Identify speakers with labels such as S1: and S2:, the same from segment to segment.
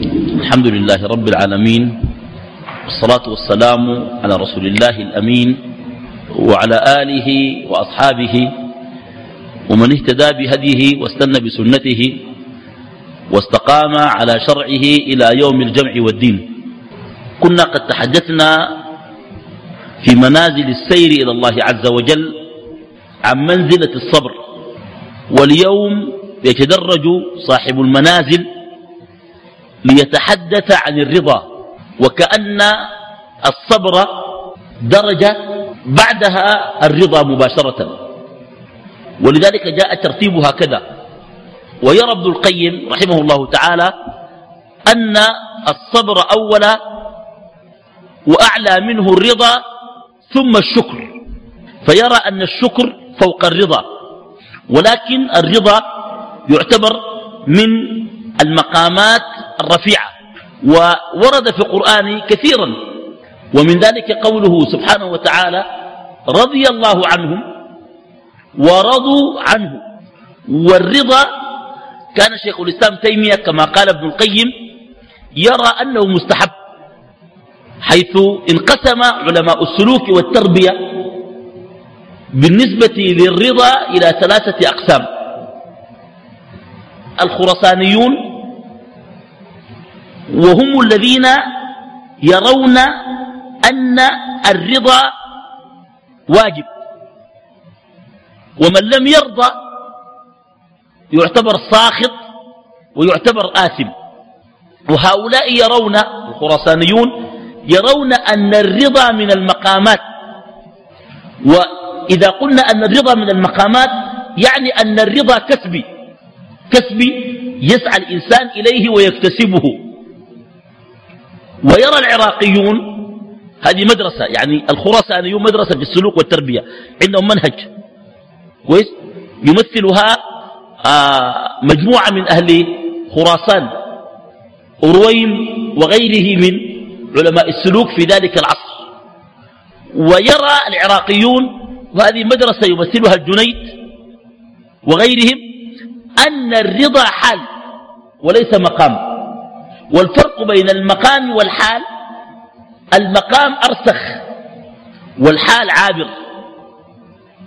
S1: الحمد لله رب العالمين والصلاة والسلام على رسول الله الأمين وعلى آله وأصحابه ومن اهتدى بهديه واستنى بسنته واستقام على شرعه إلى يوم الجمع والدين. كنا قد تحدثنا في منازل السير إلى الله عز وجل عن منزلة الصبر واليوم يتدرج صاحب المنازل ليتحدث عن الرضا وكأن الصبر درجة بعدها الرضا مباشرة. ولذلك جاء ترتيب هكذا. ويرى ابن القيم رحمه الله تعالى أن الصبر أولا وأعلى منه الرضا ثم الشكر. فيرى أن الشكر فوق الرضا ولكن الرضا يعتبر من المقامات الرفيعة وورد في القرآن كثيرا. ومن ذلك قوله سبحانه وتعالى رضي الله عنهم ورضوا عنه. والرضا كان شيخ الإسلام تيمية كما قال ابن القيم يرى أنه مستحب حيث انقسم علماء السلوك والتربية بالنسبة للرضا إلى ثلاثة أقسام. الخرسانيون وهم الذين يرون أن الرضا واجب. ومن لم يرضى يعتبر ساخط ويعتبر آثم. وهؤلاء يرون الخراسانيون يرون أن الرضا من المقامات. وإذا قلنا أن الرضا من المقامات يعني أن الرضا كسبي. كسبي يسعى الإنسان إليه ويكتسبه. ويرى العراقيون هذه مدرسة يعني الخراسانيون مدرسة في السلوك والتربية عندهم منهج كويس يمثلها آه مجموعة من أهل خراسان أرويم وغيره من علماء السلوك في ذلك العصر. ويرى العراقيون وهذه مدرسة يمثلها الجنيد وغيرهم أن الرضا حال وليس مقام. والفرق بين المقام والحال المقام أرسخ والحال عابر.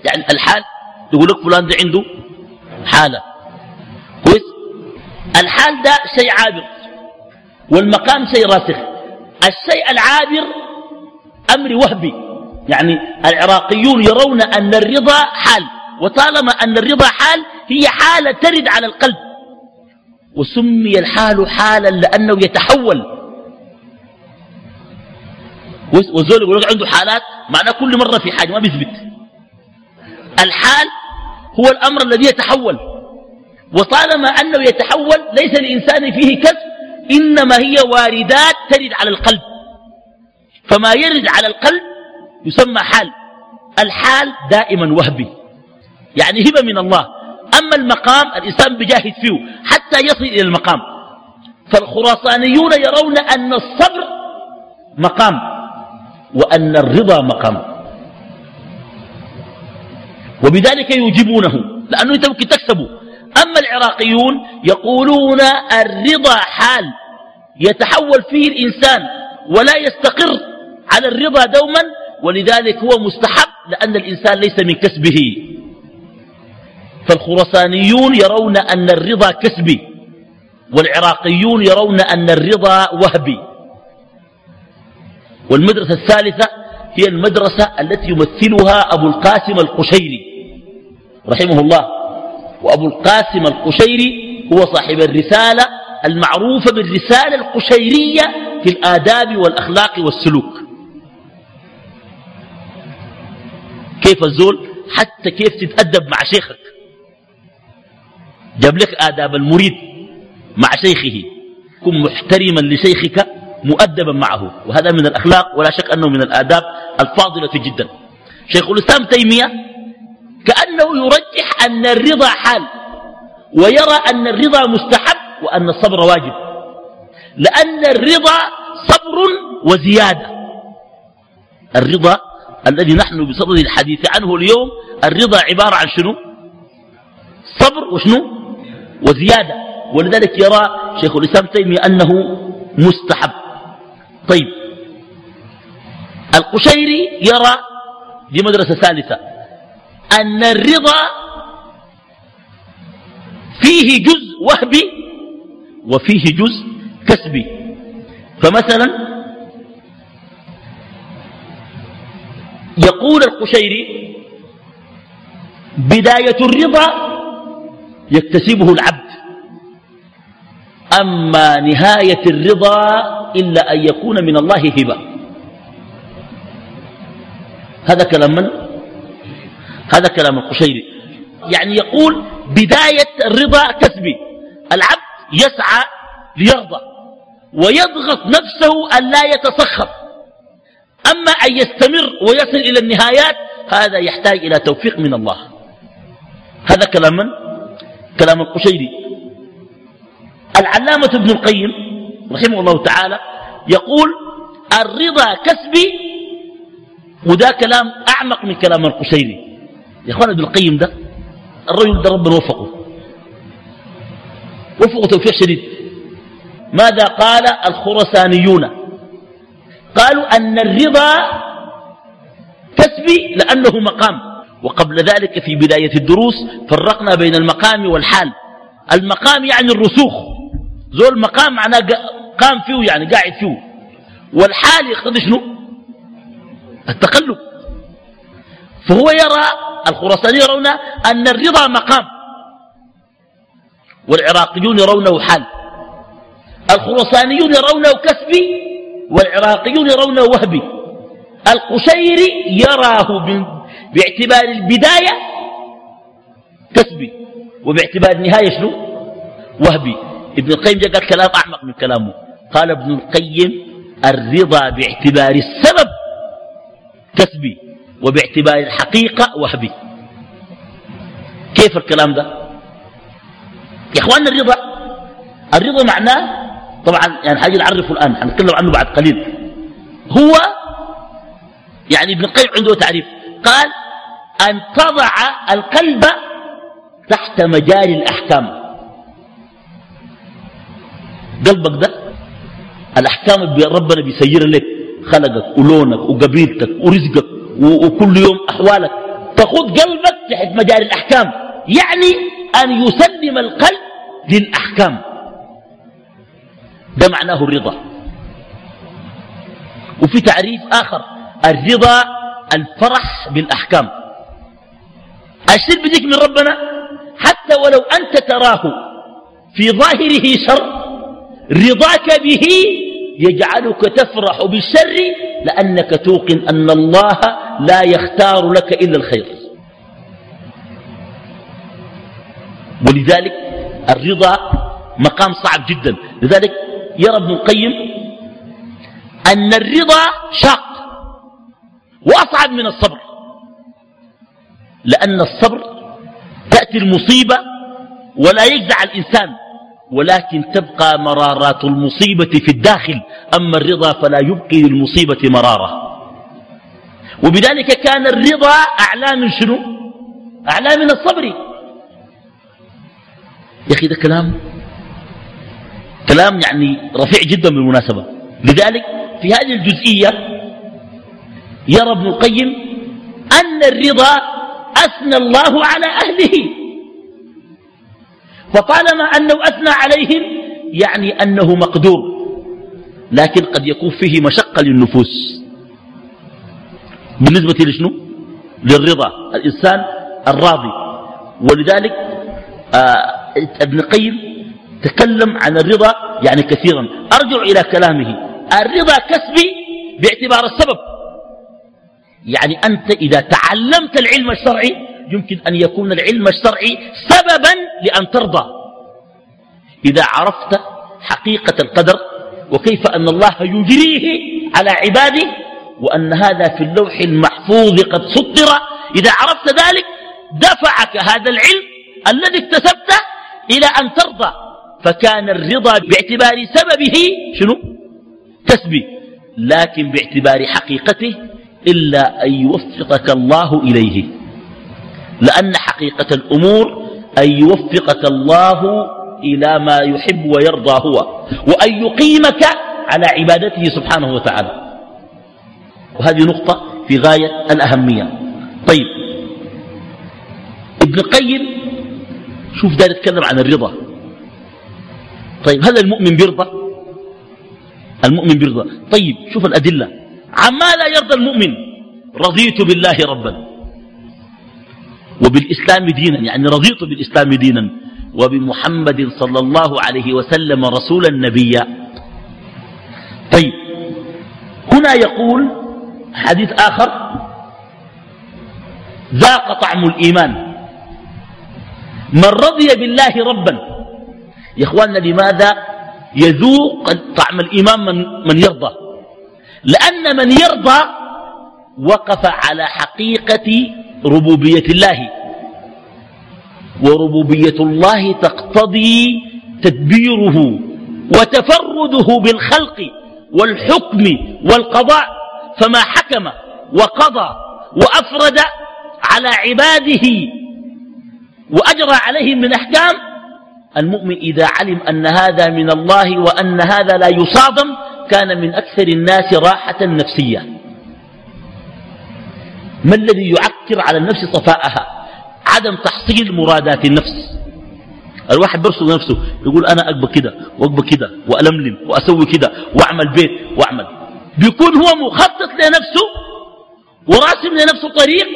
S1: يعني الحال يقول لك فلان ده عنده حالة. كويس؟ الحال ده شيء عابر والمقام شيء راسخ. الشيء العابر أمر وهبي. يعني العراقيون يرون أن الرضا حال وطالما أن الرضا حال هي حالة ترد على القلب. وسمي الحال حالا لأنه يتحول. وزول يقول عنده حالات معناه كل مرة في حاجة ما بيثبت. الحال هو الأمر الذي يتحول. وطالما أنه يتحول ليس الإنسان فيه كسب إنما هي واردات ترد على القلب. فما يرد على القلب يسمى حال. الحال دائما وهبي. يعني هبة من الله. أما المقام الإنسان بجاهد فيه حتى يصل إلى المقام. فالخراسانيون يرون أن الصبر مقام وأن الرضا مقام. وبذلك يوجبونه لأنه أنت ممكن تكسبه. أما العراقيون يقولون الرضا حال يتحول فيه الإنسان ولا يستقر على الرضا دوما ولذلك هو مستحب لأن الإنسان ليس من كسبه. فالخرسانيون يرون أن الرضا كسبي والعراقيون يرون أن الرضا وهبي. والمدرسة الثالثة هي المدرسة التي يمثلها أبو القاسم القشيري. رحمه الله. وأبو القاسم القشيري هو صاحب الرسالة المعروفة بالرسالة القشيرية في الآداب والأخلاق والسلوك. كيف الزول؟ حتى كيف تتأدب مع شيخك. جاب لك آداب المريد مع شيخه. كن محترما لشيخك مؤدبا معه. وهذا من الأخلاق ولا شك أنه من الآداب الفاضلة جدا. شيخ الإسلام تيمية كأنه يرجح أن الرضا حال ويرى أن الرضا مستحب وأن الصبر واجب. لأن الرضا صبر وزيادة. الرضا الذي نحن بصدد الحديث عنه اليوم الرضا عبارة عن شنو؟ صبر وشنو؟ وزيادة. ولذلك يرى شيخ الإسلام تيمية أنه مستحب. طيب. القشيري يرى دي مدرسة ثالثة أن الرضا فيه جزء وهبي وفيه جزء كسبي. فمثلا يقول القشيري بداية الرضا يكتسبه العبد. أما نهاية الرضا إلا أن يكون من الله هبة. هذا كلام من؟ هذا كلام القشيري. يعني يقول بداية الرضا كسبي. العبد يسعى ليرضى ويضغط نفسه أن لا يتسخط أما أن يستمر ويصل إلى النهايات هذا يحتاج إلى توفيق من الله. هذا كلام من؟ كلام القشيري. العلامة ابن القيم رحمه الله تعالى يقول الرضا كسبي وده كلام أعمق من كلام القشيري. يا أخوان ابن القيم ده الرجل ده ربنا وفقه. وفقه توفيق شديد. ماذا قال الخرسانيون قالوا أن الرضا كسبي لأنه مقام. وقبل ذلك في بداية الدروس فرقنا بين المقام والحال. المقام يعني الرسوخ. زول مقام معناه قام فيه يعني قاعد فيه. والحال يقتضي شنو؟ التقلب. فهو يرى الخراساني يرون أن الرضا مقام. والعراقيون يرونه حال. الخراسانيون يرونه كسبي والعراقيون يرونه وهبي القشيري يراه باعتبار البداية كسبي وباعتبار النهاية شنو؟ وهبي. ابن القيم قال كلام أعمق من كلامه. قال ابن القيم الرضا باعتبار السبب كسبي وباعتبار الحقيقة وهبي. كيف الكلام ده؟ يا اخواننا الرضا الرضا معناه طبعا يعني حاجة نعرفه الآن حنتكلم عنه بعد قليل. هو يعني ابن القيم عنده تعريف. قال أن تضع القلب تحت مجال الأحكام. قلبك ده الأحكام اللي ربنا بيسير لك خلقك ولونك وقبيلتك ورزقك وكل يوم أحوالك. تخذ قلبك تحت مجال الأحكام. يعني أن يسلم القلب للأحكام. ده معناه الرضا. وفي تعريف آخر الرضا الفرح بالأحكام. الشيء بيجيك من ربنا؟ حتى ولو أنت تراه في ظاهره شر رضاك به يجعلك تفرح بالشر لأنك توقن أن الله لا يختار لك إلا الخير. ولذلك الرضا مقام صعب جدا. لذلك يرى ابن القيم أن الرضا شاق وأصعب من الصبر. لأن الصبر تأتي المصيبة ولا يجزع الإنسان ولكن تبقى مرارات المصيبة في الداخل أما الرضا فلا يبقي للمصيبة مرارة. وبذلك كان الرضا أعلى من شنو؟ أعلى من الصبر. يا أخي ده كلام كلام يعني رفيع جدا بالمناسبة. لذلك في هذه الجزئية يرى ابن القيم أن الرضا أثنى الله على أهله. فطالما أنه أثنى عليهم يعني أنه مقدور. لكن قد يكون فيه مشقة للنفوس. بالنسبة لشنو؟ للرضا. الإنسان الراضي. ولذلك آه ابن القيم تكلم عن الرضا يعني كثيرا. أرجع إلى كلامه. الرضا كسبي باعتبار السبب. يعني أنت إذا تعلمت العلم الشرعي يمكن أن يكون العلم الشرعي سببا لأن ترضى. إذا عرفت حقيقة القدر وكيف أن الله يجريه على عباده وأن هذا في اللوح المحفوظ قد سطر إذا عرفت ذلك دفعك هذا العلم الذي اكتسبته إلى أن ترضى. فكان الرضا باعتبار سببه شنو؟ كسبي لكن باعتبار حقيقته إلا أن يوفقك الله إليه. لأن حقيقة الأمور أن يوفقك الله إلى ما يحب ويرضى هو وأن يقيمك على عبادته سبحانه وتعالى. وهذه نقطة في غاية الأهمية. طيب ابن القيم شوف دار يتكلم عن الرضا. طيب هل المؤمن بيرضى المؤمن بيرضى طيب شوف الأدلة. عما لا يرضى المؤمن؟ رضيت بالله ربا. وبالإسلام دينا يعني رضيت بالإسلام دينا. وبمحمد صلى الله عليه وسلم رسولا نبيا. طيب هنا يقول حديث آخر ذاق طعم الإيمان. من رضي بالله ربا. يا إخواننا لماذا يذوق طعم الإيمان من, من يرضى؟ لأن من يرضى وقف على حقيقة ربوبية الله. وربوبية الله تقتضي تدبيره وتفرده بالخلق والحكم والقضاء. فما حكم وقضى وأفرد على عباده وأجرى عليهم من أحكام. المؤمن إذا علم أن هذا من الله وأن هذا لا يصادم كان من أكثر الناس راحة نفسية. ما الذي يعكر على النفس صفاءها؟ عدم تحصيل مرادات النفس. الواحد برسل نفسه يقول أنا أقبى كده وأقبى كده وألملم وأسوي كده وأعمل بيت وأعمل. بيكون هو مخطط لنفسه وراسم لنفسه طريق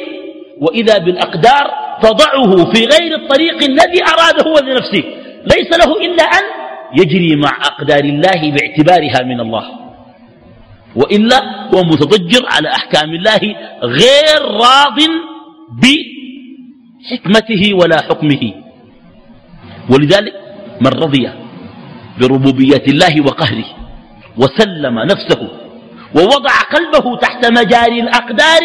S1: وإذا بالأقدار تضعه في غير الطريق الذي أراده هو لنفسه. ليس له إلا أن يجري مع أقدار الله باعتبارها من الله. وإلا هو متضجر على أحكام الله غير راض بحكمته ولا حكمه. ولذلك من رضي بربوبية الله وقهره وسلم نفسه ووضع قلبه تحت مجاري الأقدار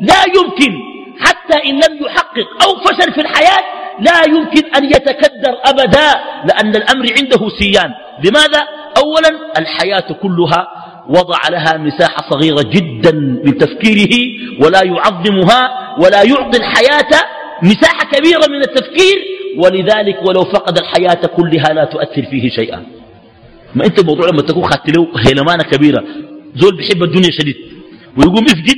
S1: لا يمكن حتى إن لم يحقق أو فشل في الحياة لا يمكن أن يتكدر أبدا لأن الأمر عنده سيان. لماذا؟ أولا الحياة كلها وضع لها مساحة صغيرة جدا من تفكيره ولا يعظمها ولا يعطي الحياة مساحة كبيرة من التفكير. ولذلك ولو فقد الحياة كلها لا تؤثر فيه شيئا. ما أنت الموضوع لما تكون خدت له هيلمانة كبيرة زول بيحب الدنيا شديد ويقوم يفقد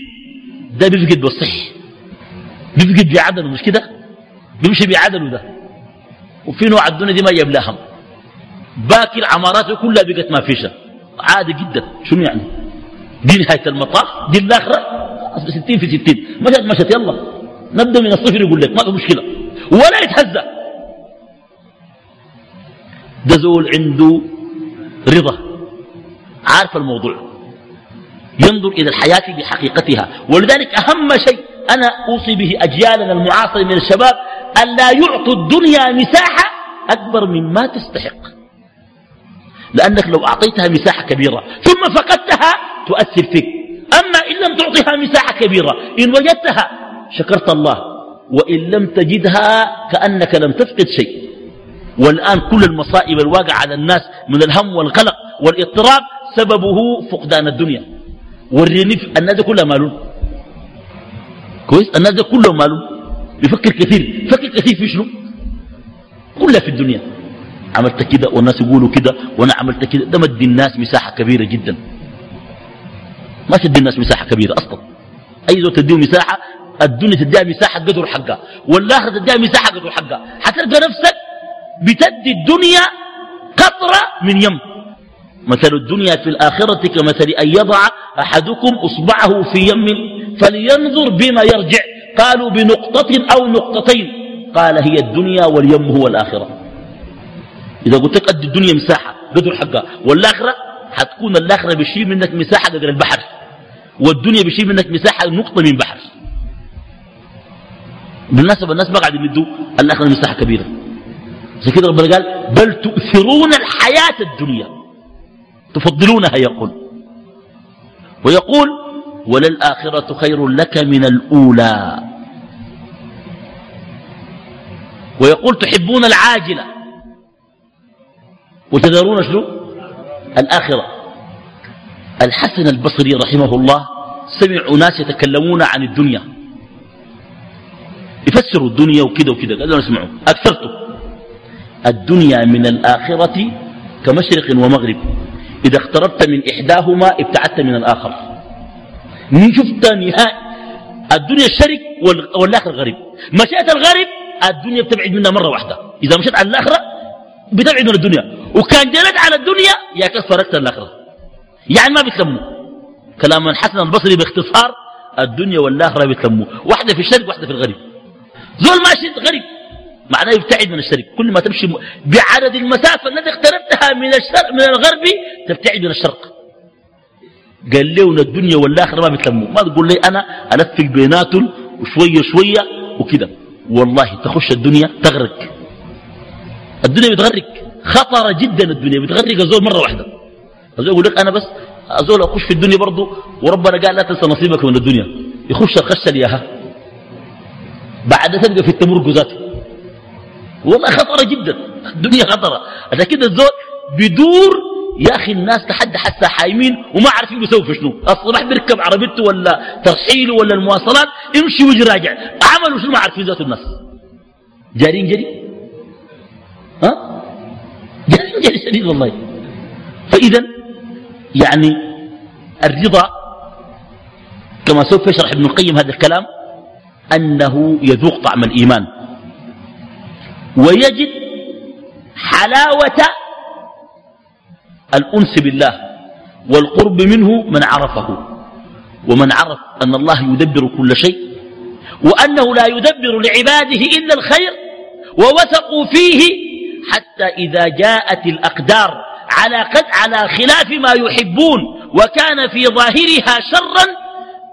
S1: ده بيفقد بالصح بيفقد بعدله مش كده؟ بيمشي بعدله ده. وفي نوع الدنيا دي ما هم باكر عماراته كلها بقت ما فيش عادي جدا. شنو يعني؟ دي نهاية المطاف دي الآخرة؟ ستين في ستين. مشت مشت يلا. نبدأ من الصفر يقول لك ما في مشكلة. ولا يتهزأ. ده زول عنده رضا. عارف الموضوع. ينظر إلى الحياة بحقيقتها. ولذلك أهم شيء أنا أوصي به أجيالنا المعاصرة من الشباب أن لا يعطوا الدنيا مساحة أكبر مما تستحق. لأنك لو أعطيتها مساحة كبيرة ثم فقدتها تؤثر فيك. أما إن لم تعطيها مساحة كبيرة إن وجدتها شكرت الله وإن لم تجدها كأنك لم تفقد شيء. والآن كل المصائب الواقعة على الناس من الهم والقلق والإضطراب سببه فقدان الدنيا. وريني الناس كلها مالون. كويس؟ الناس كلهم مالون. بيفكر كثير. فكر كثير في شنو؟ كلها في الدنيا. عملت كده والناس يقولوا كده وأنا عملت كده. ده مدي الناس مساحة كبيرة جدا. ما تدي الناس مساحة كبيرة أصلا. أي زول تديه مساحة الدنيا تديها مساحة قدر حقها. والآخرة تديها مساحة قدر حقها. حتلقى نفسك بتدي الدنيا قطرة من يم. مثل الدنيا في الآخرة كمثل أن يضع أحدكم أصبعه في يم فلينظر بما يرجع. قالوا بنقطة أو نقطتين. قال هي الدنيا واليم هو الآخرة. إذا قلت لك أدي الدنيا مساحة قدر حقها. والآخرة حتكون الآخرة بشيء منك مساحة قدر البحر. والدنيا بشيء منك مساحة نقطة من بحر. بالنسبة الناس ما قاعد يمدوا الآخرة مساحة كبيرة. زي كده ربنا قال بل تؤثرون الحياة الدنيا. تفضلونها يقول. ويقول وللآخرة خير لك من الأولى. ويقول تحبون العاجلة. وتذرون شنو؟ الآخرة. الحسن البصري رحمه الله سمع ناس يتكلمون عن الدنيا. يفسروا الدنيا وكده وكده. قالوا نسمعوا أكثرته الدنيا من الآخرة كمشرق ومغرب. إذا اقتربت من إحداهما ابتعدت من الآخر. من شفت نهاية الدنيا الشرق والآخر غريب. مشيت الغرب الدنيا بتبعد منها مرة واحدة. إذا مشيت على الآخرة بتبعد من الدنيا. وكان جلد على الدنيا يا كسر أكثر الآخرة؟ يعني ما بيتلموا كلام من حسن البصري باختصار الدنيا والآخرة بيتلموا واحدة في الشرق واحدة في الغرب زول ماشي غريب معناه يبتعد من الشرق. كل ما تمشي بعدد المسافة التي اقتربتها من الشرق من الغرب تبتعد من الشرق. قال لي الدنيا والآخرة ما بيتلموا. ما تقول لي أنا ألفق بيناتهم وشوية شوية وكده. والله تخش الدنيا تغرق. الدنيا بتغرق. خطرة جدا الدنيا. بتغرق الزول مرة واحدة. الزول يقول لك أنا بس الزول أخش في الدنيا برضه وربنا قال لا تنسى نصيبك من الدنيا. يخش الخش الياها بعد تلقى في التمرق ذاته. والله خطرة جدا. الدنيا خطرة. عشان كده الزول بدور يا أخي الناس لحد حتى حايمين وما عارفين في شنو. الصباح بيركب عربيته ولا ترحيله ولا المواصلات يمشي ويجي راجع. عملوا شنو ما عارفين ذات الناس. جارين جري ها؟ جارين جري شديد والله. فإذا يعني الرضا كما سوف يشرح ابن القيم هذا الكلام أنه يذوق طعم الإيمان. ويجد حلاوة الأنس بالله والقرب منه من عرفه ومن عرف أن الله يدبر كل شيء وأنه لا يدبر لعباده إلا الخير ووثقوا فيه حتى إذا جاءت الأقدار على, قد على خلاف ما يحبون وكان في ظاهرها شرا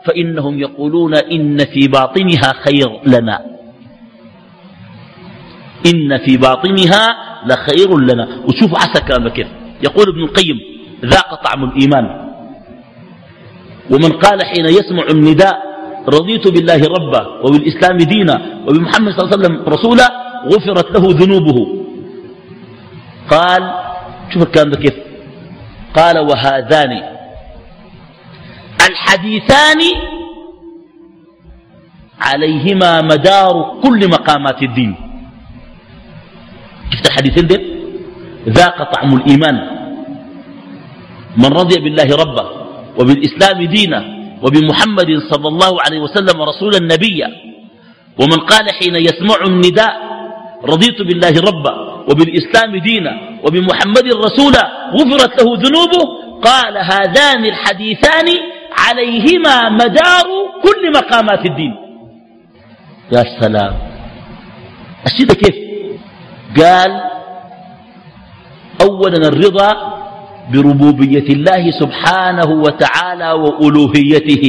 S1: فإنهم يقولون إن في باطنها خير لنا. إن في باطنها لخير لنا. وشوفوا عسى كلام كيف. يقول ابن القيم ذاق طعم الإيمان. ومن قال حين يسمع النداء رضيت بالله ربا وبالإسلام دينا وبمحمد صلى الله عليه وسلم رسولا غفرت له ذنوبه. قال شوف الكلام ده كيف. قال وهذان الحديثان عليهما مدار كل مقامات الدين. شفت الحديثين دي ذاق طعم الإيمان. من رضي بالله ربا وبالإسلام دينا وبمحمد صلى الله عليه وسلم رسولا نبيا. ومن قال حين يسمع النداء رضيت بالله ربا وبالإسلام دينا وبمحمد رسولا غفرت له ذنوبه قال هذان الحديثان عليهما مدار كل مقامات الدين. يا سلام. الشيء كيف؟ قال أولا الرضا بربوبية الله سبحانه وتعالى وألوهيته.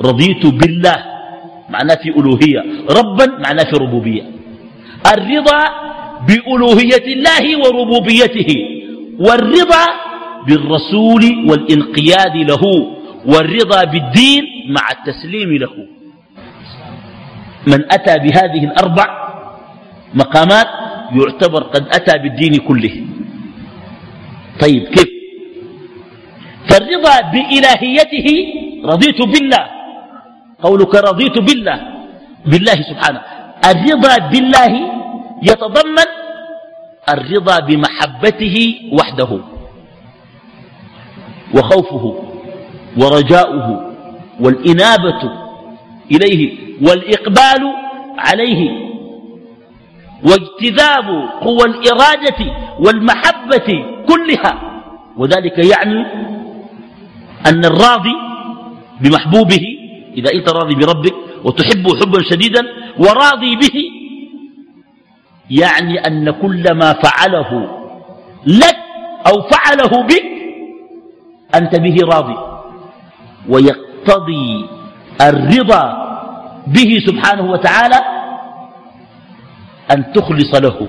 S1: رضيت بالله معناه في ألوهية. ربا معناه في ربوبية. الرضا بألوهية الله وربوبيته والرضا بالرسول والانقياد له والرضا بالدين مع التسليم له. من أتى بهذه الأربع مقامات يعتبر قد أتى بالدين كله. طيب كيف؟ فالرضا بإلهيته رضيت بالله. قولك رضيت بالله بالله سبحانه. الرضا بالله يتضمن الرضا بمحبته وحده وخوفه ورجاؤه والإنابة إليه والإقبال عليه واجتذاب قوى الإرادة والمحبة كلها. وذلك يعني أن الراضي بمحبوبه إذا أنت راضي بربك وتحبه حبا شديدا وراضي به يعني أن كل ما فعله لك أو فعله بك أنت به راضي. ويقتضي الرضا به سبحانه وتعالى أن تخلص له.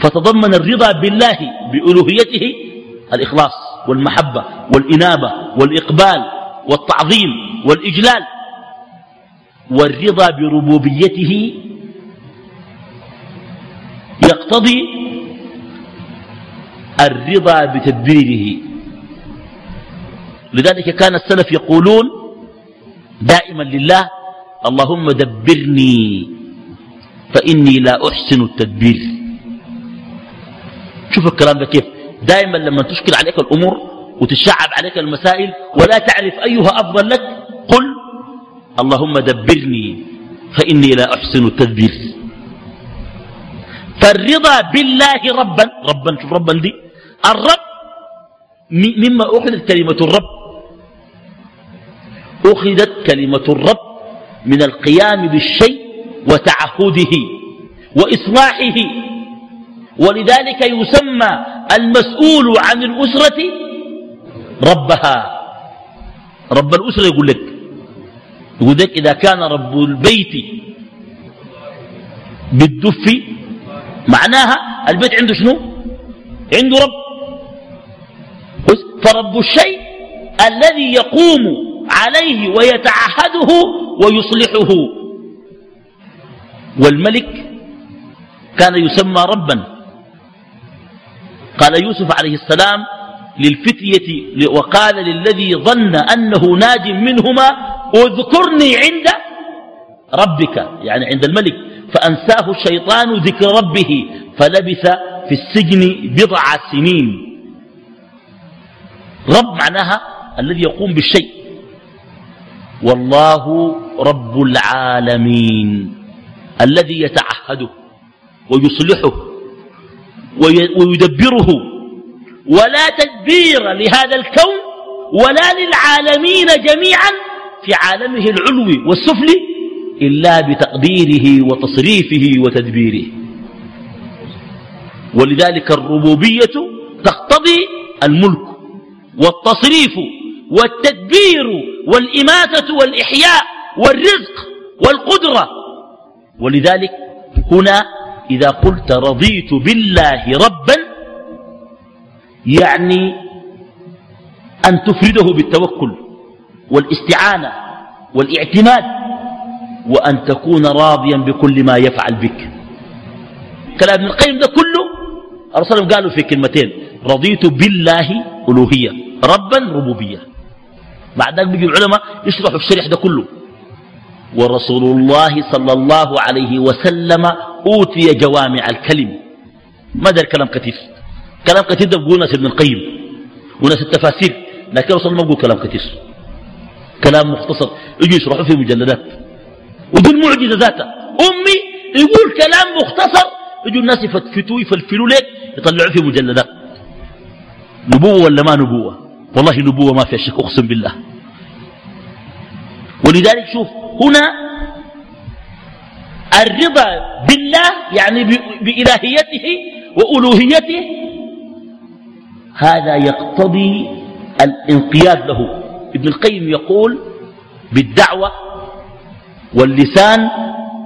S1: فتضمن الرضا بالله بألوهيته الإخلاص والمحبة والإنابة والإقبال والتعظيم والإجلال. والرضا بربوبيته يقتضي الرضا بتدبيره. لذلك كان السلف يقولون دائما لله اللهم دبرني فإني لا أحسن التدبير. شوف الكلام ده كيف. دائما لما تشكل عليك الأمور وتشعب عليك المسائل ولا تعرف أيها أفضل لك قل اللهم دبرني فإني لا أحسن التدبير. فالرضا بالله ربا ربا شوف ربا دي. الرب مما أخذت كلمة الرب. أخذت كلمة الرب من القيام بالشيء وتعهده وإصلاحه. ولذلك يسمى المسؤول عن الأسرة ربها. رب الأسرة يقول لك يقول لك إذا كان رب البيت بالدف معناها البيت عنده شنو؟ عنده رب. فرب الشيء الذي يقوم عليه ويتعهده ويصلحه. والملك كان يسمى ربا. قال يوسف عليه السلام للفتية وقال للذي ظن أنه ناج منهما اذكرني عند ربك يعني عند الملك. فأنساه الشيطان ذكر ربه فلبث في السجن بضع سنين. رب معناها الذي يقوم بالشيء. والله رب العالمين الذي يتعهده ويصلحه. ويدبره. ولا تدبير لهذا الكون ولا للعالمين جميعا في عالمه العلوي والسفلي إلا بتقديره وتصريفه وتدبيره. ولذلك الربوبية تقتضي الملك والتصريف والتدبير والإماتة والإحياء والرزق والقدرة. ولذلك هنا إذا قلت رضيت بالله ربا يعني أن تفرده بالتوكل والاستعانة والاعتماد وأن تكون راضيا بكل ما يفعل بك. كلام ابن القيم ده كله الرسول قالوا في كلمتين رضيت بالله ألوهية ربا ربوبية. بعد ذلك بيجي العلماء يشرحوا الشرح ده كله. ورسول الله صلى الله عليه وسلم أوتي جوامع الكلم. ما ده الكلام كثير كلام كثير ده بيقول ناس ابن القيم. وناس التفاسير. لكن رسول الله ما بيقول كلام كثير كلام مختصر. يجي يشرحوا في مجلدات. ودي المعجزة ذاتها أمي يقول كلام مختصر. يجوا الناس يفتفتوا يفلفلوا لك يطلعوا في مجلدات. نبوة ولا ما نبوة؟ والله نبوة ما فيها شك أقسم بالله. ولذلك شوف هنا الرضا بالله يعني بإلهيته وألوهيته هذا يقتضي الانقياد له. ابن القيم يقول بالدعوة واللسان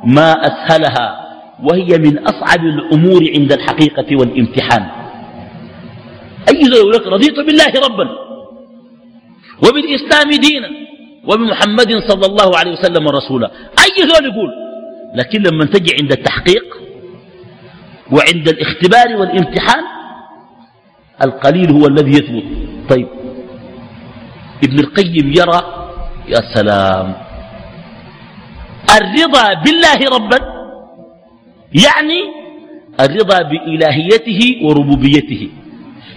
S1: ما أسهلها وهي من أصعب الأمور عند الحقيقة والامتحان. أي يقول لك رضيت بالله ربا وبالإسلام دينا وبمحمد صلى الله عليه وسلم رسولا. أي زول يقول لكن لما تجي عند التحقيق وعند الاختبار والامتحان القليل هو الذي يثبت. طيب ابن القيم يرى يا سلام الرضا بالله ربا يعني الرضا بإلهيته وربوبيته.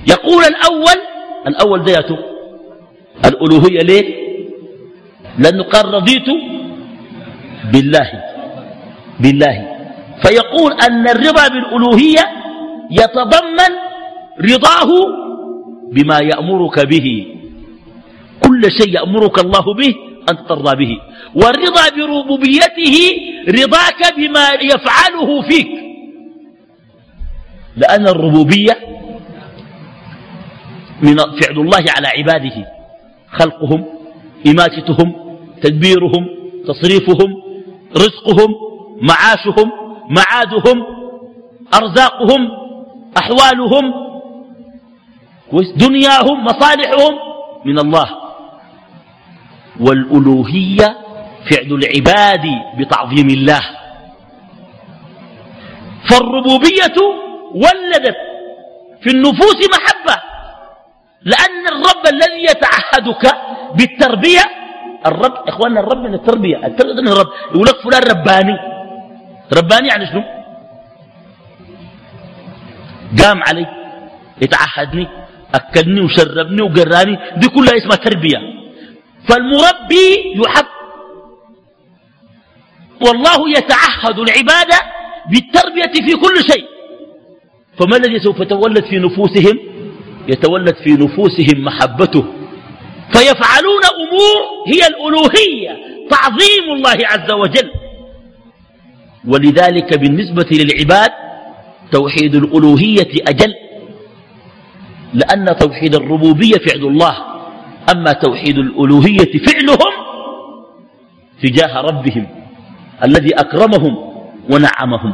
S1: يقول الأول الأول ذاته الألوهية ليه؟ لأنه قال رضيت بالله. بالله. فيقول أن الرضا بالألوهية يتضمن رضاه بما يأمرك به. كل شيء يأمرك الله به أن ترضى به. والرضا بربوبيته رضاك بما يفعله فيك. لأن الربوبية من فعل الله على عباده. خلقهم إماتتهم تدبيرهم تصريفهم رزقهم معاشهم معادهم أرزاقهم أحوالهم دنياهم مصالحهم من الله. والألوهية فعل العباد بتعظيم الله. فالربوبية ولدت في النفوس محبة لأن الرب الذي يتعهدك بالتربية الرب إخواننا الرب من التربية. التربية من الرب. يقول لك فلان رباني. رباني يعني شنو؟ قام علي يتعهدني أكلني وشربني وقراني دي كلها اسمها تربية. فالمربي يحب والله يتعهد العبادة بالتربية في كل شيء. فما الذي سوف يتولد في نفوسهم؟ يتولد في نفوسهم محبته. فيفعلون أمور هي الألوهية تعظيم الله عز وجل. ولذلك بالنسبة للعباد توحيد الألوهية أجل لأن توحيد الربوبية فعل الله أما توحيد الألوهية فعلهم تجاه ربهم الذي أكرمهم ونعمهم.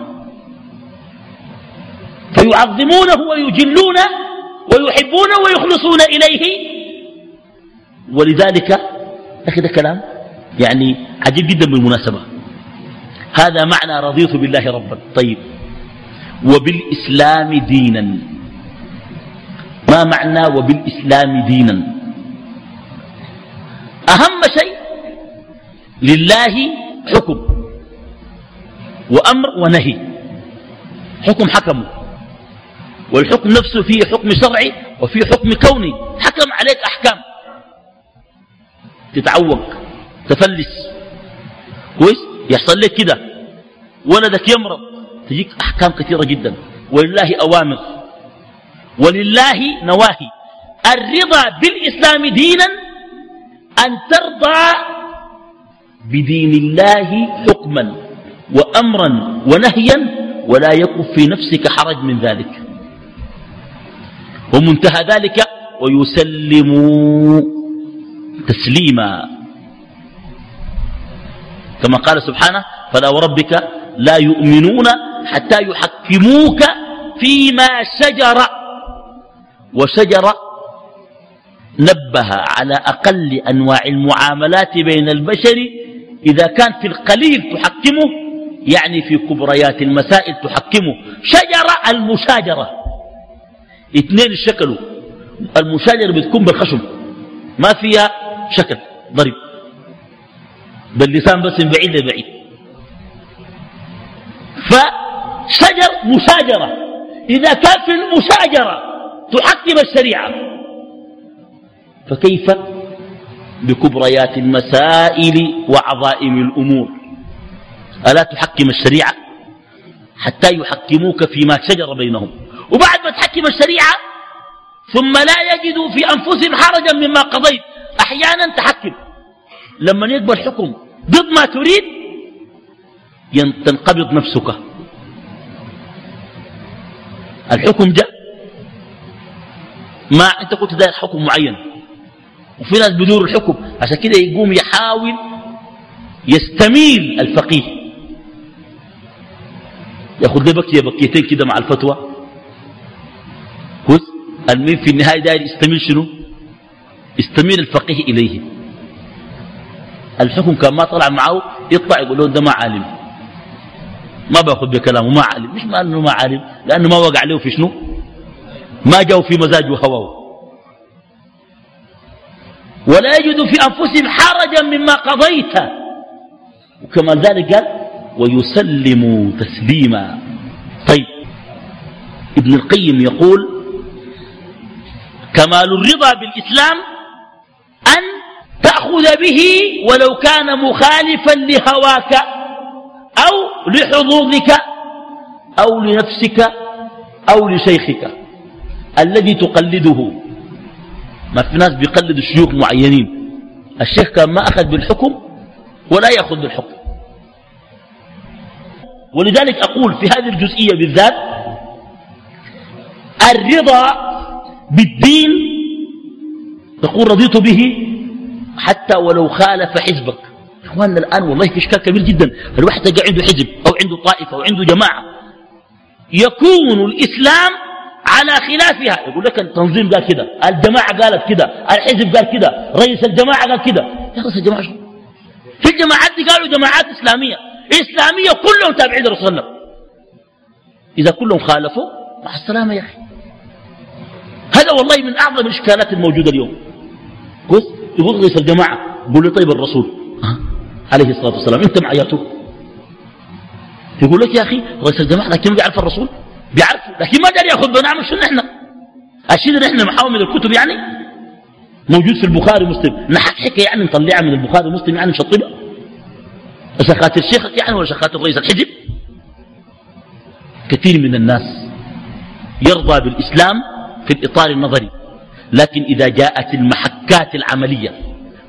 S1: فيعظمونه ويجلونه ويحبونه ويخلصون إليه. ولذلك أخذ كلام يعني عجيب جدا بالمناسبة. هذا معنى رضيت بالله ربا. طيب. وبالإسلام دينا. ما معنى وبالإسلام دينا؟ أهم شيء لله حكم وأمر ونهي. حكم حكمه. والحكم نفسه فيه حكم شرعي وفيه حكم كوني. حكم عليك أحكام. تتعوق تفلس. كويس؟ يحصل لك كده. ولدك يمرض. تجيك أحكام كثيرة جدا. ولله أوامر. ولله نواهي. الرضا بالإسلام دينا أن ترضى بدين الله حكما وأمرا ونهيا ولا يكن في نفسك حرج من ذلك. ومنتهى ذلك ويسلموا تسليما. كما قال سبحانه فلا وربك لا يؤمنون حتى يحكموك فيما شجر وشجر نبه على أقل أنواع المعاملات بين البشر. إذا كان في القليل تحكمه يعني في كبريات المسائل تحكمه. شجر المشاجرة. اثنين الشكل المشاجرة بتكون بالخشم. ما فيها شكل. ضرب باللسان بس من بعيد لبعيد. فشجر مشاجرة. إذا كان في المشاجرة تحكم الشريعة. فكيف؟ بكبريات المسائل وعظائم الأمور. ألا تحكم الشريعة حتى يحكموك فيما شجر بينهم. وبعد ما تحكم الشريعة ثم لا يجدوا في أنفسهم حرجا مما قضيت أحيانا تحكم. لما يقبل حكم ضد ما تريد تنقبض نفسك. الحكم جاء. ما أنت كنت داير حكم معين. وفي ناس بدور الحكم عشان كده يقوم يحاول يستميل الفقيه. ياخذ له بكيه بكيتين كده مع الفتوى. المين في النهاية داير يستميل شنو؟ يستميل الفقيه إليه. الحكم كان ما طلع معه يطلع يقول له ده ما عالم. ما باخذ بكلامه ما عالم. مش ما إنه ما عالم لأنه ما وقع له في شنو؟ ما جاءوا في مزاجه وهواه. ولا يجد في أنفسهم حرجا مما قضيت. وكما ذلك قال ويسلموا تسليما. طيب. ابن القيم يقول كمال الرضا بالإسلام أن تأخذ به ولو كان مخالفا لهواك أو لحظوظك أو لنفسك أو لشيخك الذي تقلده. ما في ناس بيقلدوا شيوخ معينين. الشيخ كان ما أخذ بالحكم ولا يأخذ بالحكم. ولذلك أقول في هذه الجزئية بالذات الرضا بالدين تقول رضيت به حتى ولو خالف حزبك. إخواننا الآن والله في إشكال كبير جدا. الواحد تلقى عنده حزب أو عنده طائفة أو عنده جماعة. يكون الإسلام على خلافها. يقول لك التنظيم قال كده الجماعة قالت كده الحزب قال كده رئيس الجماعة قال كده. يا رئيس الجماعة شو في الجماعات دي قالوا جماعات إسلامية. إسلامية كلهم تابعين للرسول الله. إذا كلهم خالفوا مع السلامة يا أخي. هذا والله من أعظم الإشكالات الموجودة اليوم. كويس يقول رئيس الجماعة يقول لي طيب الرسول. عليه الصلاة والسلام. أنت معياته يقول لك يا أخي رئيس الجماعة لكن بيعرف الرسول. بيعرف لكن ما داري يأخذ بنعمل شنو إحنا؟ الشيء اللي محاول من الكتب يعني؟ موجود في البخاري ومسلم. نحكي يعني نطلعها من البخاري ومسلم يعني نشطبها. شخاتر شيخك يعني ولا شخاتر رئيس الحزب كثير من الناس يرضى بالإسلام في الإطار النظري. لكن إذا جاءت المحكات العملية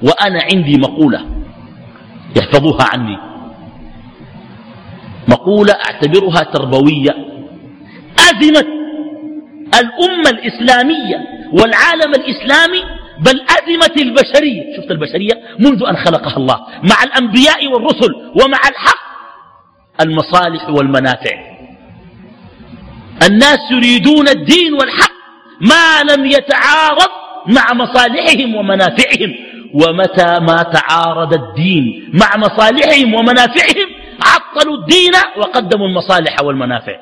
S1: وأنا عندي مقولة يحفظوها عني. مقولة أعتبرها تربوية. أزمت الأمة الإسلامية والعالم الإسلامي بل أزمت البشرية. شفت البشرية؟ منذ أن خلقها الله. مع الأنبياء والرسل ومع الحق. المصالح والمنافع. الناس يريدون الدين والحق. ما لم يتعارض مع مصالحهم ومنافعهم. ومتى ما تعارض الدين مع مصالحهم ومنافعهم عطلوا الدين وقدموا المصالح والمنافع.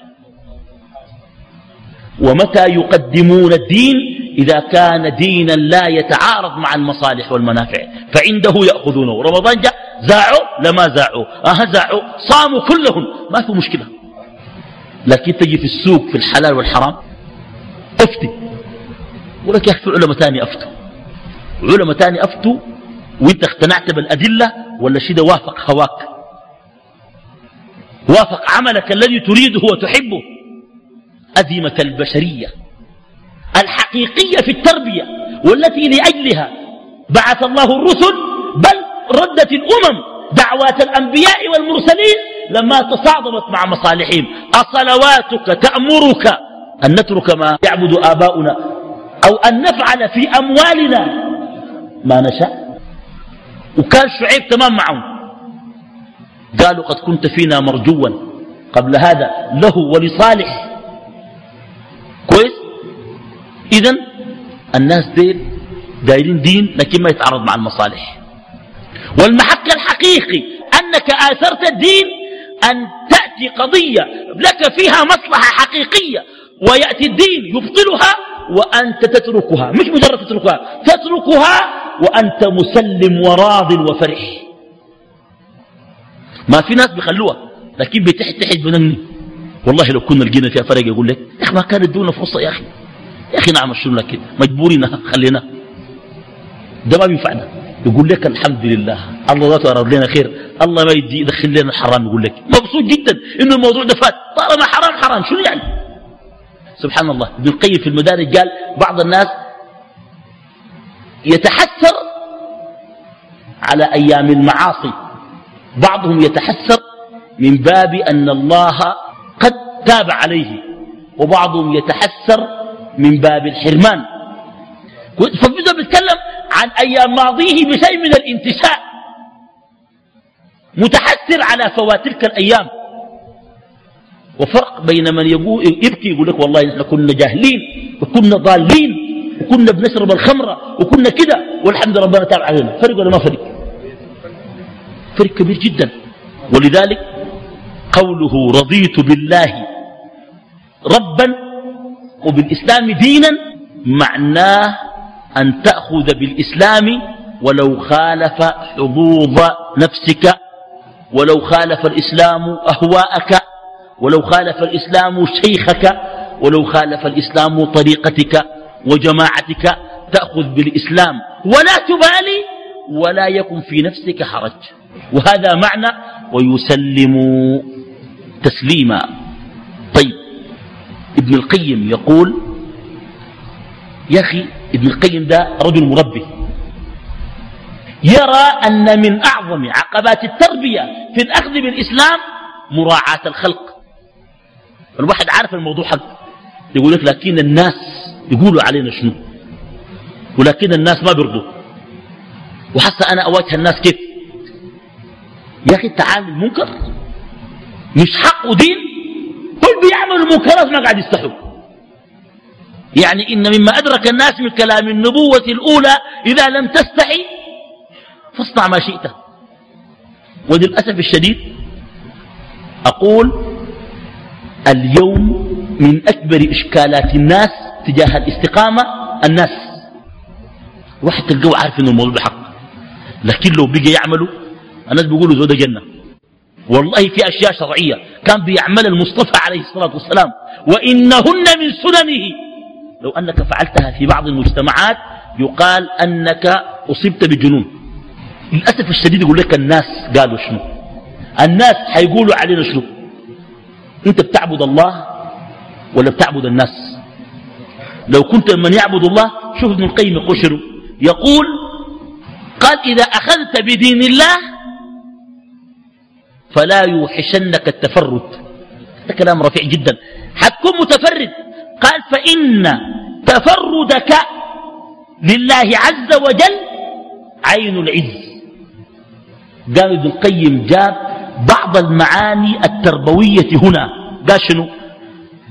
S1: ومتى يقدمون الدين؟ إذا كان دينا لا يتعارض مع المصالح والمنافع. فعنده يأخذونه. رمضان جاء زاعوا لما زاعوا. أها زاعوا صاموا كلهم. ما في مشكلة. لكن تجي في السوق في الحلال والحرام افتي يقول لك يا أخي في علماء ثاني أفتوا. علماء ثاني أفتوا وإنت اقتنعت بالأدلة ولا شيء ده وافق هواك. وافق عملك الذي تريده وتحبه. أزمة البشرية. الحقيقية في التربية والتي لأجلها بعث الله الرسل بل ردت الأمم دعوات الأنبياء والمرسلين لما تصادمت مع مصالحهم. أصلواتك تأمرك أن نترك ما يعبد آباؤنا أو أن نفعل في أموالنا ما نشاء. وكان شعيب تمام معهم. قالوا قد كنت فينا مرجوا. قبل هذا له ولصالح. كويس؟ إذا الناس ديل دايرين دين لكن ما يتعارض مع المصالح. والمحك الحقيقي أنك آثرت الدين أن تأتي قضية لك فيها مصلحة حقيقية ويأتي الدين يبطلها وأنت تتركها مش مجرد تتركها تتركها وأنت مسلم وراض وفرح. ما في ناس بيخلوها لكن بتحت تحت بنني والله لو كنا لقينا فيها فرق يقول لك يا أخي ما كانت دونا فرصة يا أخي. يا أخي نعمل شنو لك مجبورين خلينا. ده ما بينفعنا. يقول لك الحمد لله. الله ذاته أراد لنا خير. الله ما يدخل لنا الحرام يقول لك. مبسوط جدا إنه الموضوع ده فات. طالما حرام حرام. شنو يعني؟ سبحان الله. ابن القيم في المدارج قال بعض الناس يتحسر على أيام المعاصي. بعضهم يتحسر من باب أن الله قد تاب عليه وبعضهم يتحسر من باب الحرمان. فبدأ بيتكلم عن أيام ماضيه بشيء من الانتشاء. متحسر على فوات تلك الأيام. وفرق بين من يقول يبكي يقول لك والله نحن كنا جاهلين وكنا ضالين وكنا بنشرب الخمرة وكنا كده والحمد لله ربنا تاب علينا. فرق ولا ما فرق؟ فرق كبير جدا. ولذلك قوله رضيت بالله ربا وبالإسلام دينا معناه أن تأخذ بالإسلام ولو خالف حظوظ نفسك ولو خالف الإسلام أهواءك. ولو خالف الإسلام شيخك ولو خالف الإسلام طريقتك وجماعتك تأخذ بالإسلام ولا تبالي ولا يكن في نفسك حرج. وهذا معنى ويسلم تسليما. طيب ابن القيم يقول يا أخي ابن القيم ده رجل مربي. يرى أن من أعظم عقبات التربية في الأخذ بالإسلام مراعاة الخلق. الواحد عارف الموضوع حق. يقول لك لكن الناس يقولوا علينا شنو؟ ولكن الناس ما بيرضوا. وحتى أنا أواجه الناس كيف؟ يا أخي تعامل منكر مش حق ودين. كل بيعملوا منكرات ما قاعد يستحوا. يعني إن مما أدرك الناس من كلام النبوة الأولى إذا لم تستحي فاصنع ما شئت. وللأسف الشديد أقول اليوم من أكبر إشكالات الناس تجاه الاستقامة الناس. واحد تلقوه عارف إنه الموضوع بحق لكن لو بقى يعملوا الناس بيقولوا زود جنة. والله في أشياء شرعية كان بيعمل المصطفى عليه الصلاة والسلام وإنهن من سننه. لو أنك فعلتها في بعض المجتمعات يقال أنك أصبت بجنون. للأسف الشديد يقول لك الناس قالوا شنو؟ الناس حيقولوا علينا شنو؟ انت بتعبد الله ولا بتعبد الناس؟ لو كنت من يعبد الله شوف ابن القيم شنو يقول قال إذا أخذت بدين الله فلا يوحشنك التفرد. هذا كلام رفيع جدا. حتكون متفرد. قال فإن تفردك لله عز وجل عين العز. قال ابن القيم جاب بعض المعاني التربوية هنا. قال شنو؟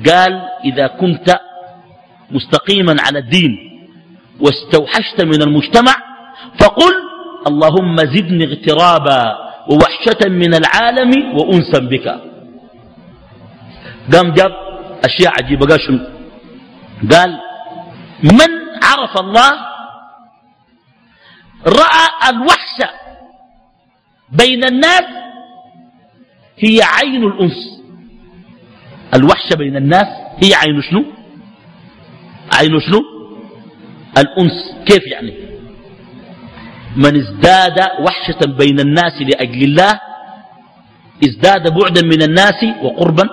S1: قال إذا كنت مستقيما على الدين واستوحشت من المجتمع فقل اللهم زدني اغترابا ووحشة من العالم وأنسا بك. قام جاب أشياء عجيبة قال شنو؟ قال من عرف الله رأى الوحشة بين الناس هي عين الأنس. الوحشة بين الناس هي عين شنو؟ عين شنو؟ الأنس. كيف يعني؟ من ازداد وحشة بين الناس لأجل الله ازداد بعدا من الناس وقربا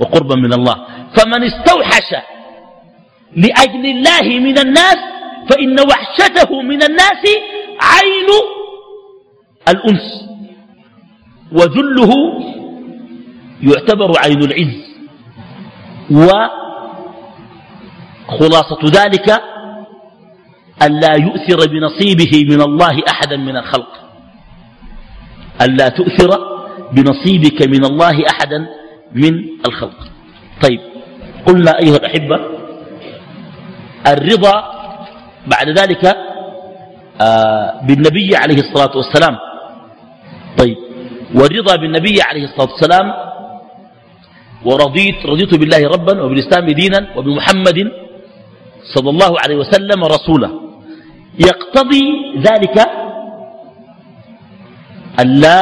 S1: وقربا من الله. فمن استوحش لأجل الله من الناس فإن وحشته من الناس عين الأنس وذله يعتبر عين العز. وخلاصة ذلك ألا يؤثر بنصيبه من الله أحدا من الخلق. ألا تؤثر بنصيبك من الله أحدا من الخلق. طيب قلنا أيها الأحبة الرضا بعد ذلك آه بالنبي عليه الصلاة والسلام. طيب والرضا بالنبي عليه الصلاة والسلام ورضيت رضيت بالله ربا وبالإسلام دينا وبمحمد صلى الله عليه وسلم رسولا يقتضي ذلك ألا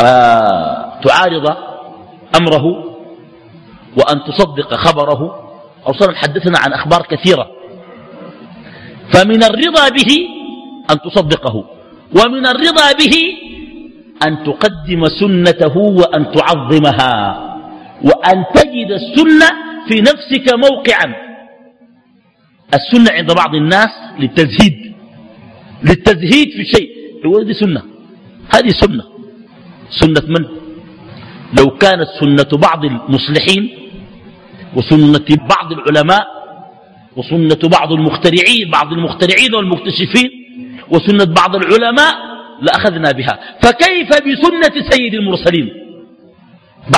S1: آه تعارض أمره وأن تصدق خبره. أوصلا حدثنا عن أخبار كثيرة. فمن الرضا به أن تصدقه ومن الرضا به أن تقدم سنته وأن تعظمها وأن تجد السنة في نفسك موقعا. السنة عند بعض الناس للتزهيد للتزهيد في شيء. يقول دي سنة. هذه سنة. سنة من؟ لو كانت سنة بعض المصلحين وسنة بعض العلماء وسنة بعض المخترعين بعض المخترعين والمكتشفين وسنة بعض العلماء لأخذنا بها. فكيف بسنة سيد المرسلين؟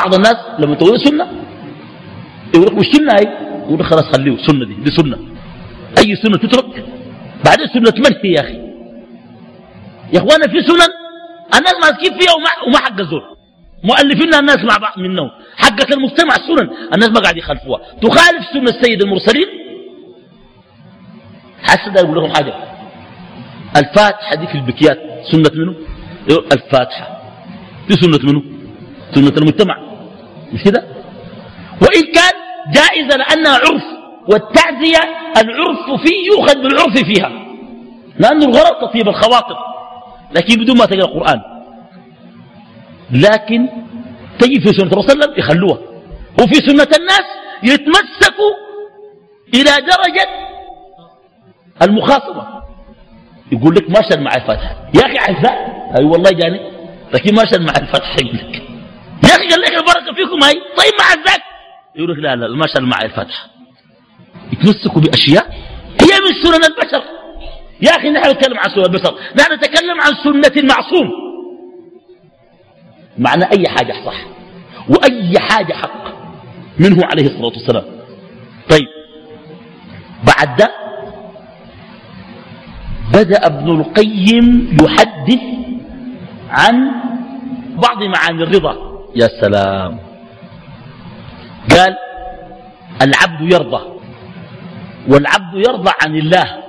S1: بعض الناس لما تقول سنة يقول لك مش سنة هاي يقول لك خلاص خليه سنة دي دي سنة. أي سنة تترك؟ بعدين سنة من هي يا أخي. يا أخوانا في سنن الناس ماسكين فيها وما, وما حق الزور مؤلفين الناس مع بعض منهم. حقك المجتمع السنن الناس ما قاعد يخالفوها. تخالف سنة السيد المرسلين؟ حسد أقول لهم حاجة. الفاتحة دي في البكيات. سنة منه؟ الفاتحة. دي سنة منه؟ سنة المجتمع. مش كده؟ وإن كان جائزة لأنها عرف والتعزية العرف فيه يؤخذ بالعرف فيها. لأن الغرض تطيب الخواطر. لكن بدون ما تقرأ القرآن. لكن تجي في سنة الرسول صلى الله عليه وسلم يخلوها. وفي سنة الناس يتمسكوا إلى درجة المخاصمة يقول لك ما شل مع الفتح. يا أخي عزاء. أي والله جاني. لكن ما شل مع الفتح يقول لك يا أخي قال لك البركة فيكم هاي. طيب مع الزك يقول لك لا لا ما شل مع الفتح. يتمسكوا بأشياء. هي من سنن البشر. يا أخي نحن نتكلم عن سنن البشر. نحن نتكلم عن سنة المعصوم. معنى أي حاجة صح. وأي حاجة حق. منه عليه الصلاة والسلام. طيب. بعد ده بدأ ابن القيم يحدث عن بعض معاني الرضا. يا سلام. قال العبد يرضى والعبد يرضى عن الله.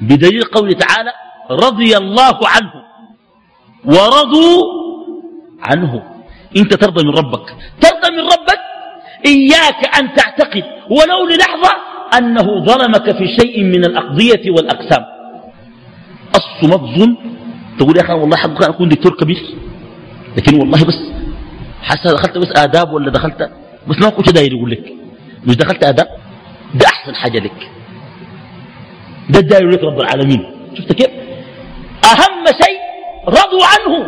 S1: بدليل قوله تعالى رضي الله عنه ورضوا عنه. انت ترضى من ربك. ترضى من ربك إياك أن تعتقد ولو للحظة أنه ظلمك في شيء من الأقضية الصمت ظلم تقول يا أخي والله حقك أكون دكتور كبير. لكن والله بس حتى دخلت بس آداب ولا دخلت؟ بس ما كنت داير يقول لك. مش دخلت آداب؟ ده أحسن حاجة لك. ده داير لك رب العالمين. شفت كيف؟ أهم شيء رضوا عنه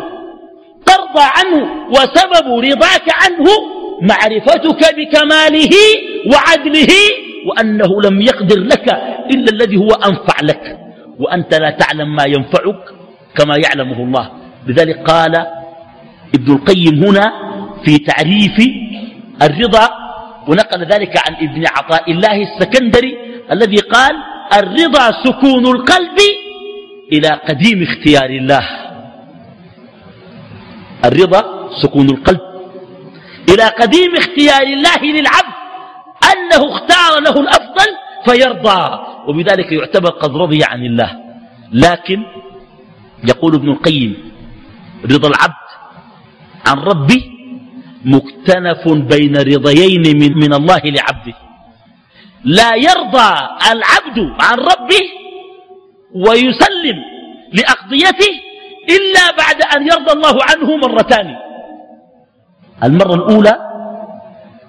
S1: ترضى عنه وسبب رضاك عنه معرفتك بكماله وعدله وأنه لم يقدر لك إلا الذي هو أنفع لك. وأنت لا تعلم ما ينفعك كما يعلمه الله. لذلك قال ابن القيم هنا في تعريف الرضا ونقل ذلك عن ابن عطاء الله السكندري الذي قال الرضا سكون القلب إلى قديم اختيار الله. الرضا سكون القلب إلى قديم اختيار الله للعبد أنه اختار له الأفضل فيرضى. وبذلك يعتبر قد رضي عن الله. لكن يقول ابن القيم رضا العبد عن ربه مكتنف بين رضيين من, من الله لعبده. لا يرضى العبد عن ربه ويسلم لأقضيته إلا بعد أن يرضى الله عنه مرتان. المرة الأولى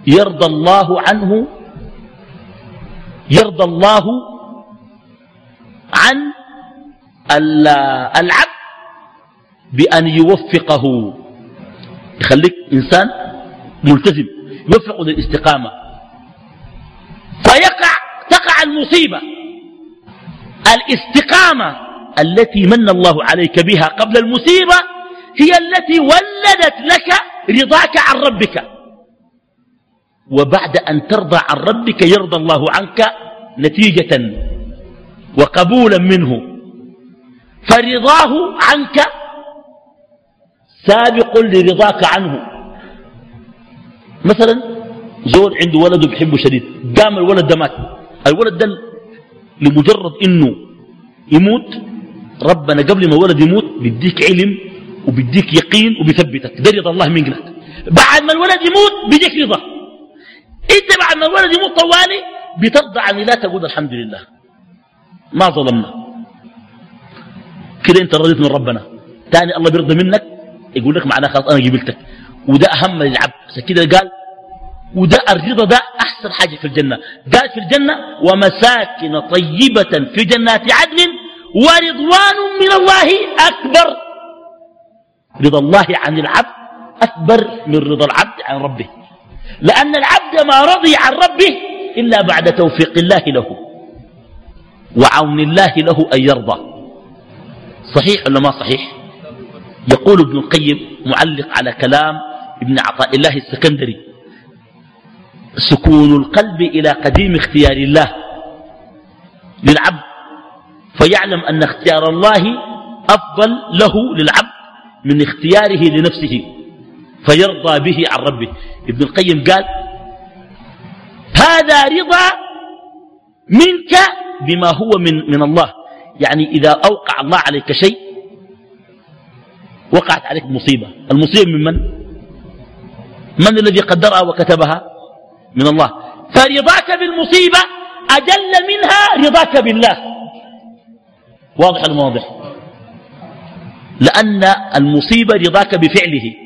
S1: يرضى الله عنه يرضى الله عن العبد بأن يوفقه. يخليك إنسان ملتزم يوفق للاستقامة. فيقع تقع المصيبة الاستقامة التي من الله عليك بها قبل المصيبة هي التي ولدت لك رضاك عن ربك. وبعد أن ترضى عن ربك يرضى الله عنك نتيجة وقبولا منه. فرضاه عنك سابق لرضاك عنه. مثلا زول عنده ولد بيحبه شديد قام الولد ده مات الولد ده لمجرد إنه يموت ربنا قبل ما الولد يموت بيديك علم وبيديك يقين وبيثبتك ده رضا الله منك. بعد ما الولد يموت بيديك رضا. انت بعد ما الولد يموت طوالي بترضى عن لا تقول الحمد لله. ما ظلمنا. كده انت رضيت من ربنا. تاني الله بيرضى منك يقول لك معناه خلاص أنا قبلتك. وده أهم للعبد كده قال وده الرضا ده أحسن حاجة في الجنة. قال في الجنة ومساكن طيبة في جنات عدن ورضوان من الله أكبر. رضا الله عن العبد أكبر من رضا العبد عن ربه. لأن العبد ما رضي عن ربه إلا بعد توفيق الله له وعون الله له أن يرضى. صحيح ولا ما صحيح؟ يقول ابن القيم معلق على كلام ابن عطاء الله السكندري سكون القلب إلى قديم اختيار الله للعبد فيعلم أن اختيار الله أفضل له للعبد من اختياره لنفسه فيرضى به عن ربه. ابن القيم قال هذا رضا منك بما هو من, من الله. يعني إذا أوقع الله عليك شيء وقعت عليك مصيبة. المصيبة من من؟ من الذي قدرها وكتبها؟ من الله. فرضاك بالمصيبة أجل منها رضاك بالله. واضح المواضح لأن المصيبة رضاك بفعله.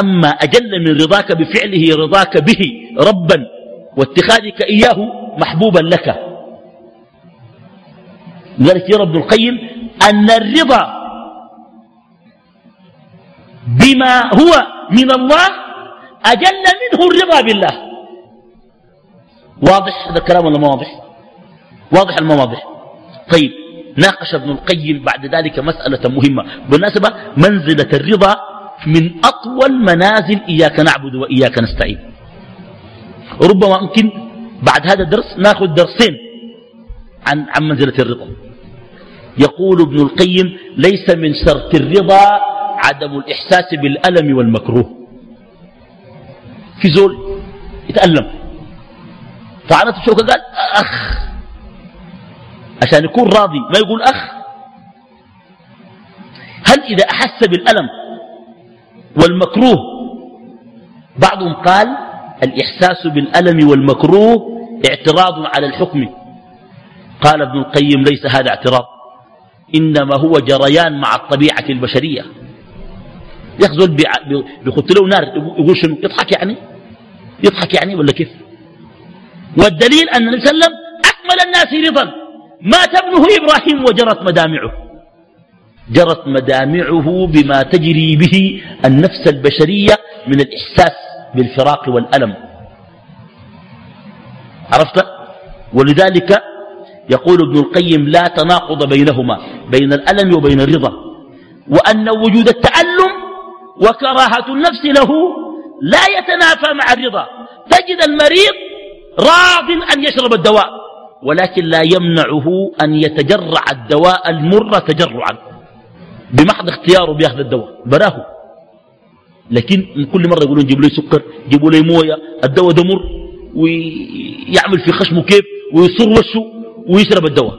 S1: أما أجل من رضاك بفعله رضاك به ربا واتخاذك إياه محبوبا لك. لذلك يرى ابن القيم أن الرضا بما هو من الله أجل منه الرضا بالله. واضح هذا الكلام ولا ما واضح؟ واضح المواضح طيب ناقش ابن القيم بعد ذلك مسألة مهمة. بالنسبة منزلة الرضا من أطول منازل إياك نعبد وإياك نستعين. ربما ممكن بعد هذا الدرس ناخذ درسين عن عن منزلة الرضا يقول ابن القيم ليس من شرط الرضا عدم الإحساس بالألم والمكروه. في زول يتألم. فعنت الشوكة قال أخ. عشان يكون راضي ما يقول أخ. هل إذا أحس بالألم والمكروه. بعضهم قال الإحساس بالألم والمكروه اعتراض على الحكم. قال ابن القيم ليس هذا اعتراض إنما هو جريان مع الطبيعة البشرية. يخزل بيخط نار يقول شنو؟ يضحك يعني؟ يضحك يعني ولا كيف؟ والدليل أن النبي صلى الله عليه وسلم أكمل الناس رضا. مات ابنه إبراهيم وجرت مدامعه. جرت مدامعه بما تجري به النفس البشرية من الإحساس بالفراق والألم. عرفت؟ ولذلك يقول ابن القيم لا تناقض بينهما بين الألم وبين الرضا. وأن وجود التألم وكراهة النفس له لا يتنافى مع الرضا. تجد المريض راض أن يشرب الدواء ولكن لا يمنعه أن يتجرع الدواء المر تجرعا. بمحض اختياره بياخذ الدواء. براه. لكن كل مرة يقولون جيبوا لي سكر جيبوا لي موية الدواء ده مر ويعمل في خشمه كيف ويصر وشه ويشرب الدواء.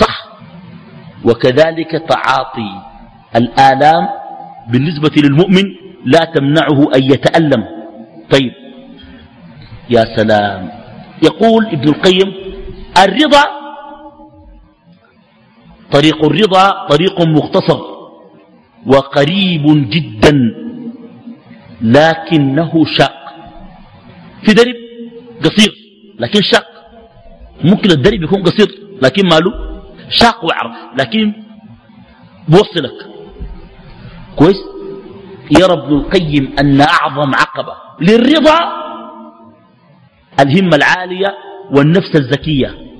S1: صح. وكذلك تعاطي الآلام بالنسبة للمؤمن لا تمنعه أن يتألم. طيب. يا سلام. يقول ابن القيم الرضا طريق الرضا طريق مختصر وقريب جدا لكنه شاق. في درب قصير لكن شاق. ممكن الدرب يكون قصير لكن ماله؟ شاق وعر لكن بوصلك. كويس؟ يرى ابن القيم أن أعظم عقبة للرضا الهمة العالية والنفس الزكية.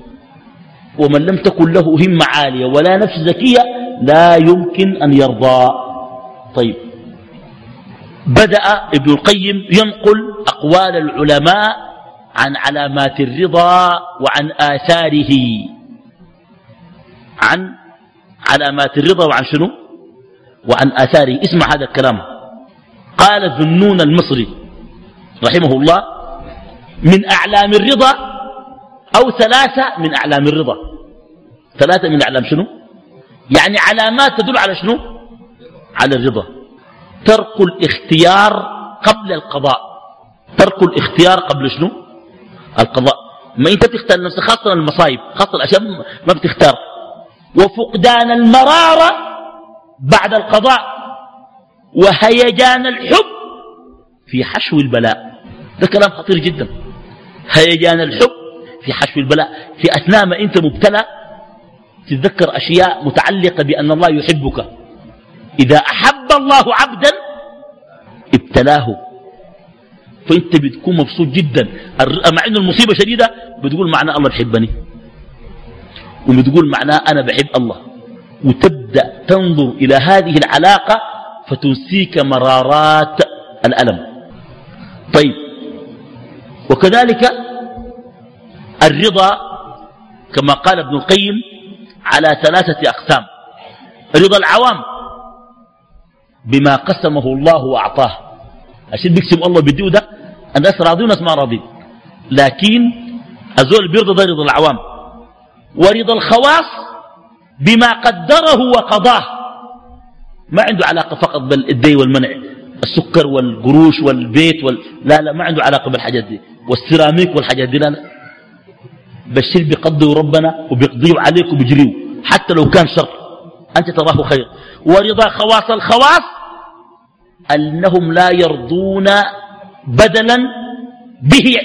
S1: ومن لم تكن له همة عالية ولا نفس زكية لا يمكن أن يرضى. طيب. بدأ ابن القيم ينقل أقوال العلماء عن علامات الرضا وعن آثاره. عن علامات الرضا وعن شنو؟ وعن آثاره. اسمع هذا الكلام. قال ذنون المصري رحمه الله من أعلام الرضا أو ثلاثة من أعلام الرضا. ثلاثة من أعلام شنو؟ يعني علامات تدل على شنو؟ على الرضا. ترك الاختيار قبل القضاء. ترك الاختيار قبل شنو؟ القضاء. ما أنت بتختار نفسك خاصة المصايب خاصة الأشياء ما بتختار. وفقدان المرارة بعد القضاء. وهيجان الحب في حشو البلاء. ده كلام خطير جدا. هيجان الحب في حشو البلاء في أثناء ما أنت مبتلى تتذكر أشياء متعلقة بأن الله يحبك. إذا أحب الله عبدا ابتلاه. فأنت بتكون مبسوط جدا. مع أن المصيبة شديدة بتقول معناه الله بحبني وبتقول معناه أنا بحب الله. وتبدأ تنظر إلى هذه العلاقة فتنسيك مرارات الألم. طيب. وكذلك الرضا كما قال ابن القيم على ثلاثة أقسام. رضا العوام بما قسمه الله وأعطاه. عشان بيقسم الله بيديه ده الناس راضين والناس ما راضين لكن الزول بيرضى ده رضا العوام. ورضا الخواص بما قدره وقضاه. ما عنده علاقة فقط بالدي والمنع. السكر والقروش والبيت وال... لا لا ما عنده علاقة بالحاجات دي. والسيراميك والحاجات دي لا لا. بشر بيقضيه ربنا وبيقضيه عليك وبيجريه حتى لو كان شر. أنت تراه خير. ورضا خواص الخواص أنهم لا يرضون بدلا به.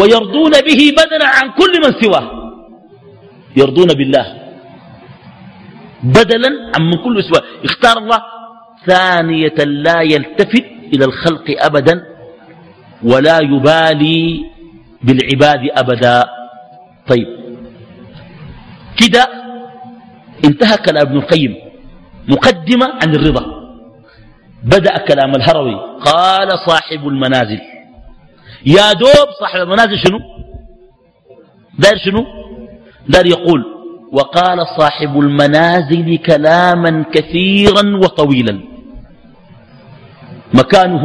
S1: ويرضون به بدلا عن كل من سواه. يرضون بالله. بدلا عن من كل سواه. اختار الله ثانية لا يلتفت إلى الخلق أبدا. ولا يبالي بالعباد أبدا. طيب. كده انتهى كلام ابن القيم. مقدمة عن الرضا. بدأ كلام الهروي. قال صاحب المنازل. يا دوب صاحب المنازل شنو؟ دار شنو؟ دار يقول وقال صاحب المنازل كلاما كثيرا وطويلا. مكانه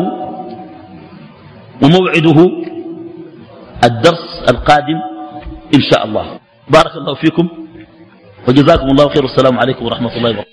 S1: وموعده الدرس القادم إن شاء الله. بارك الله فيكم. وجزاكم الله خير. والسلام عليكم ورحمة الله وبركاته.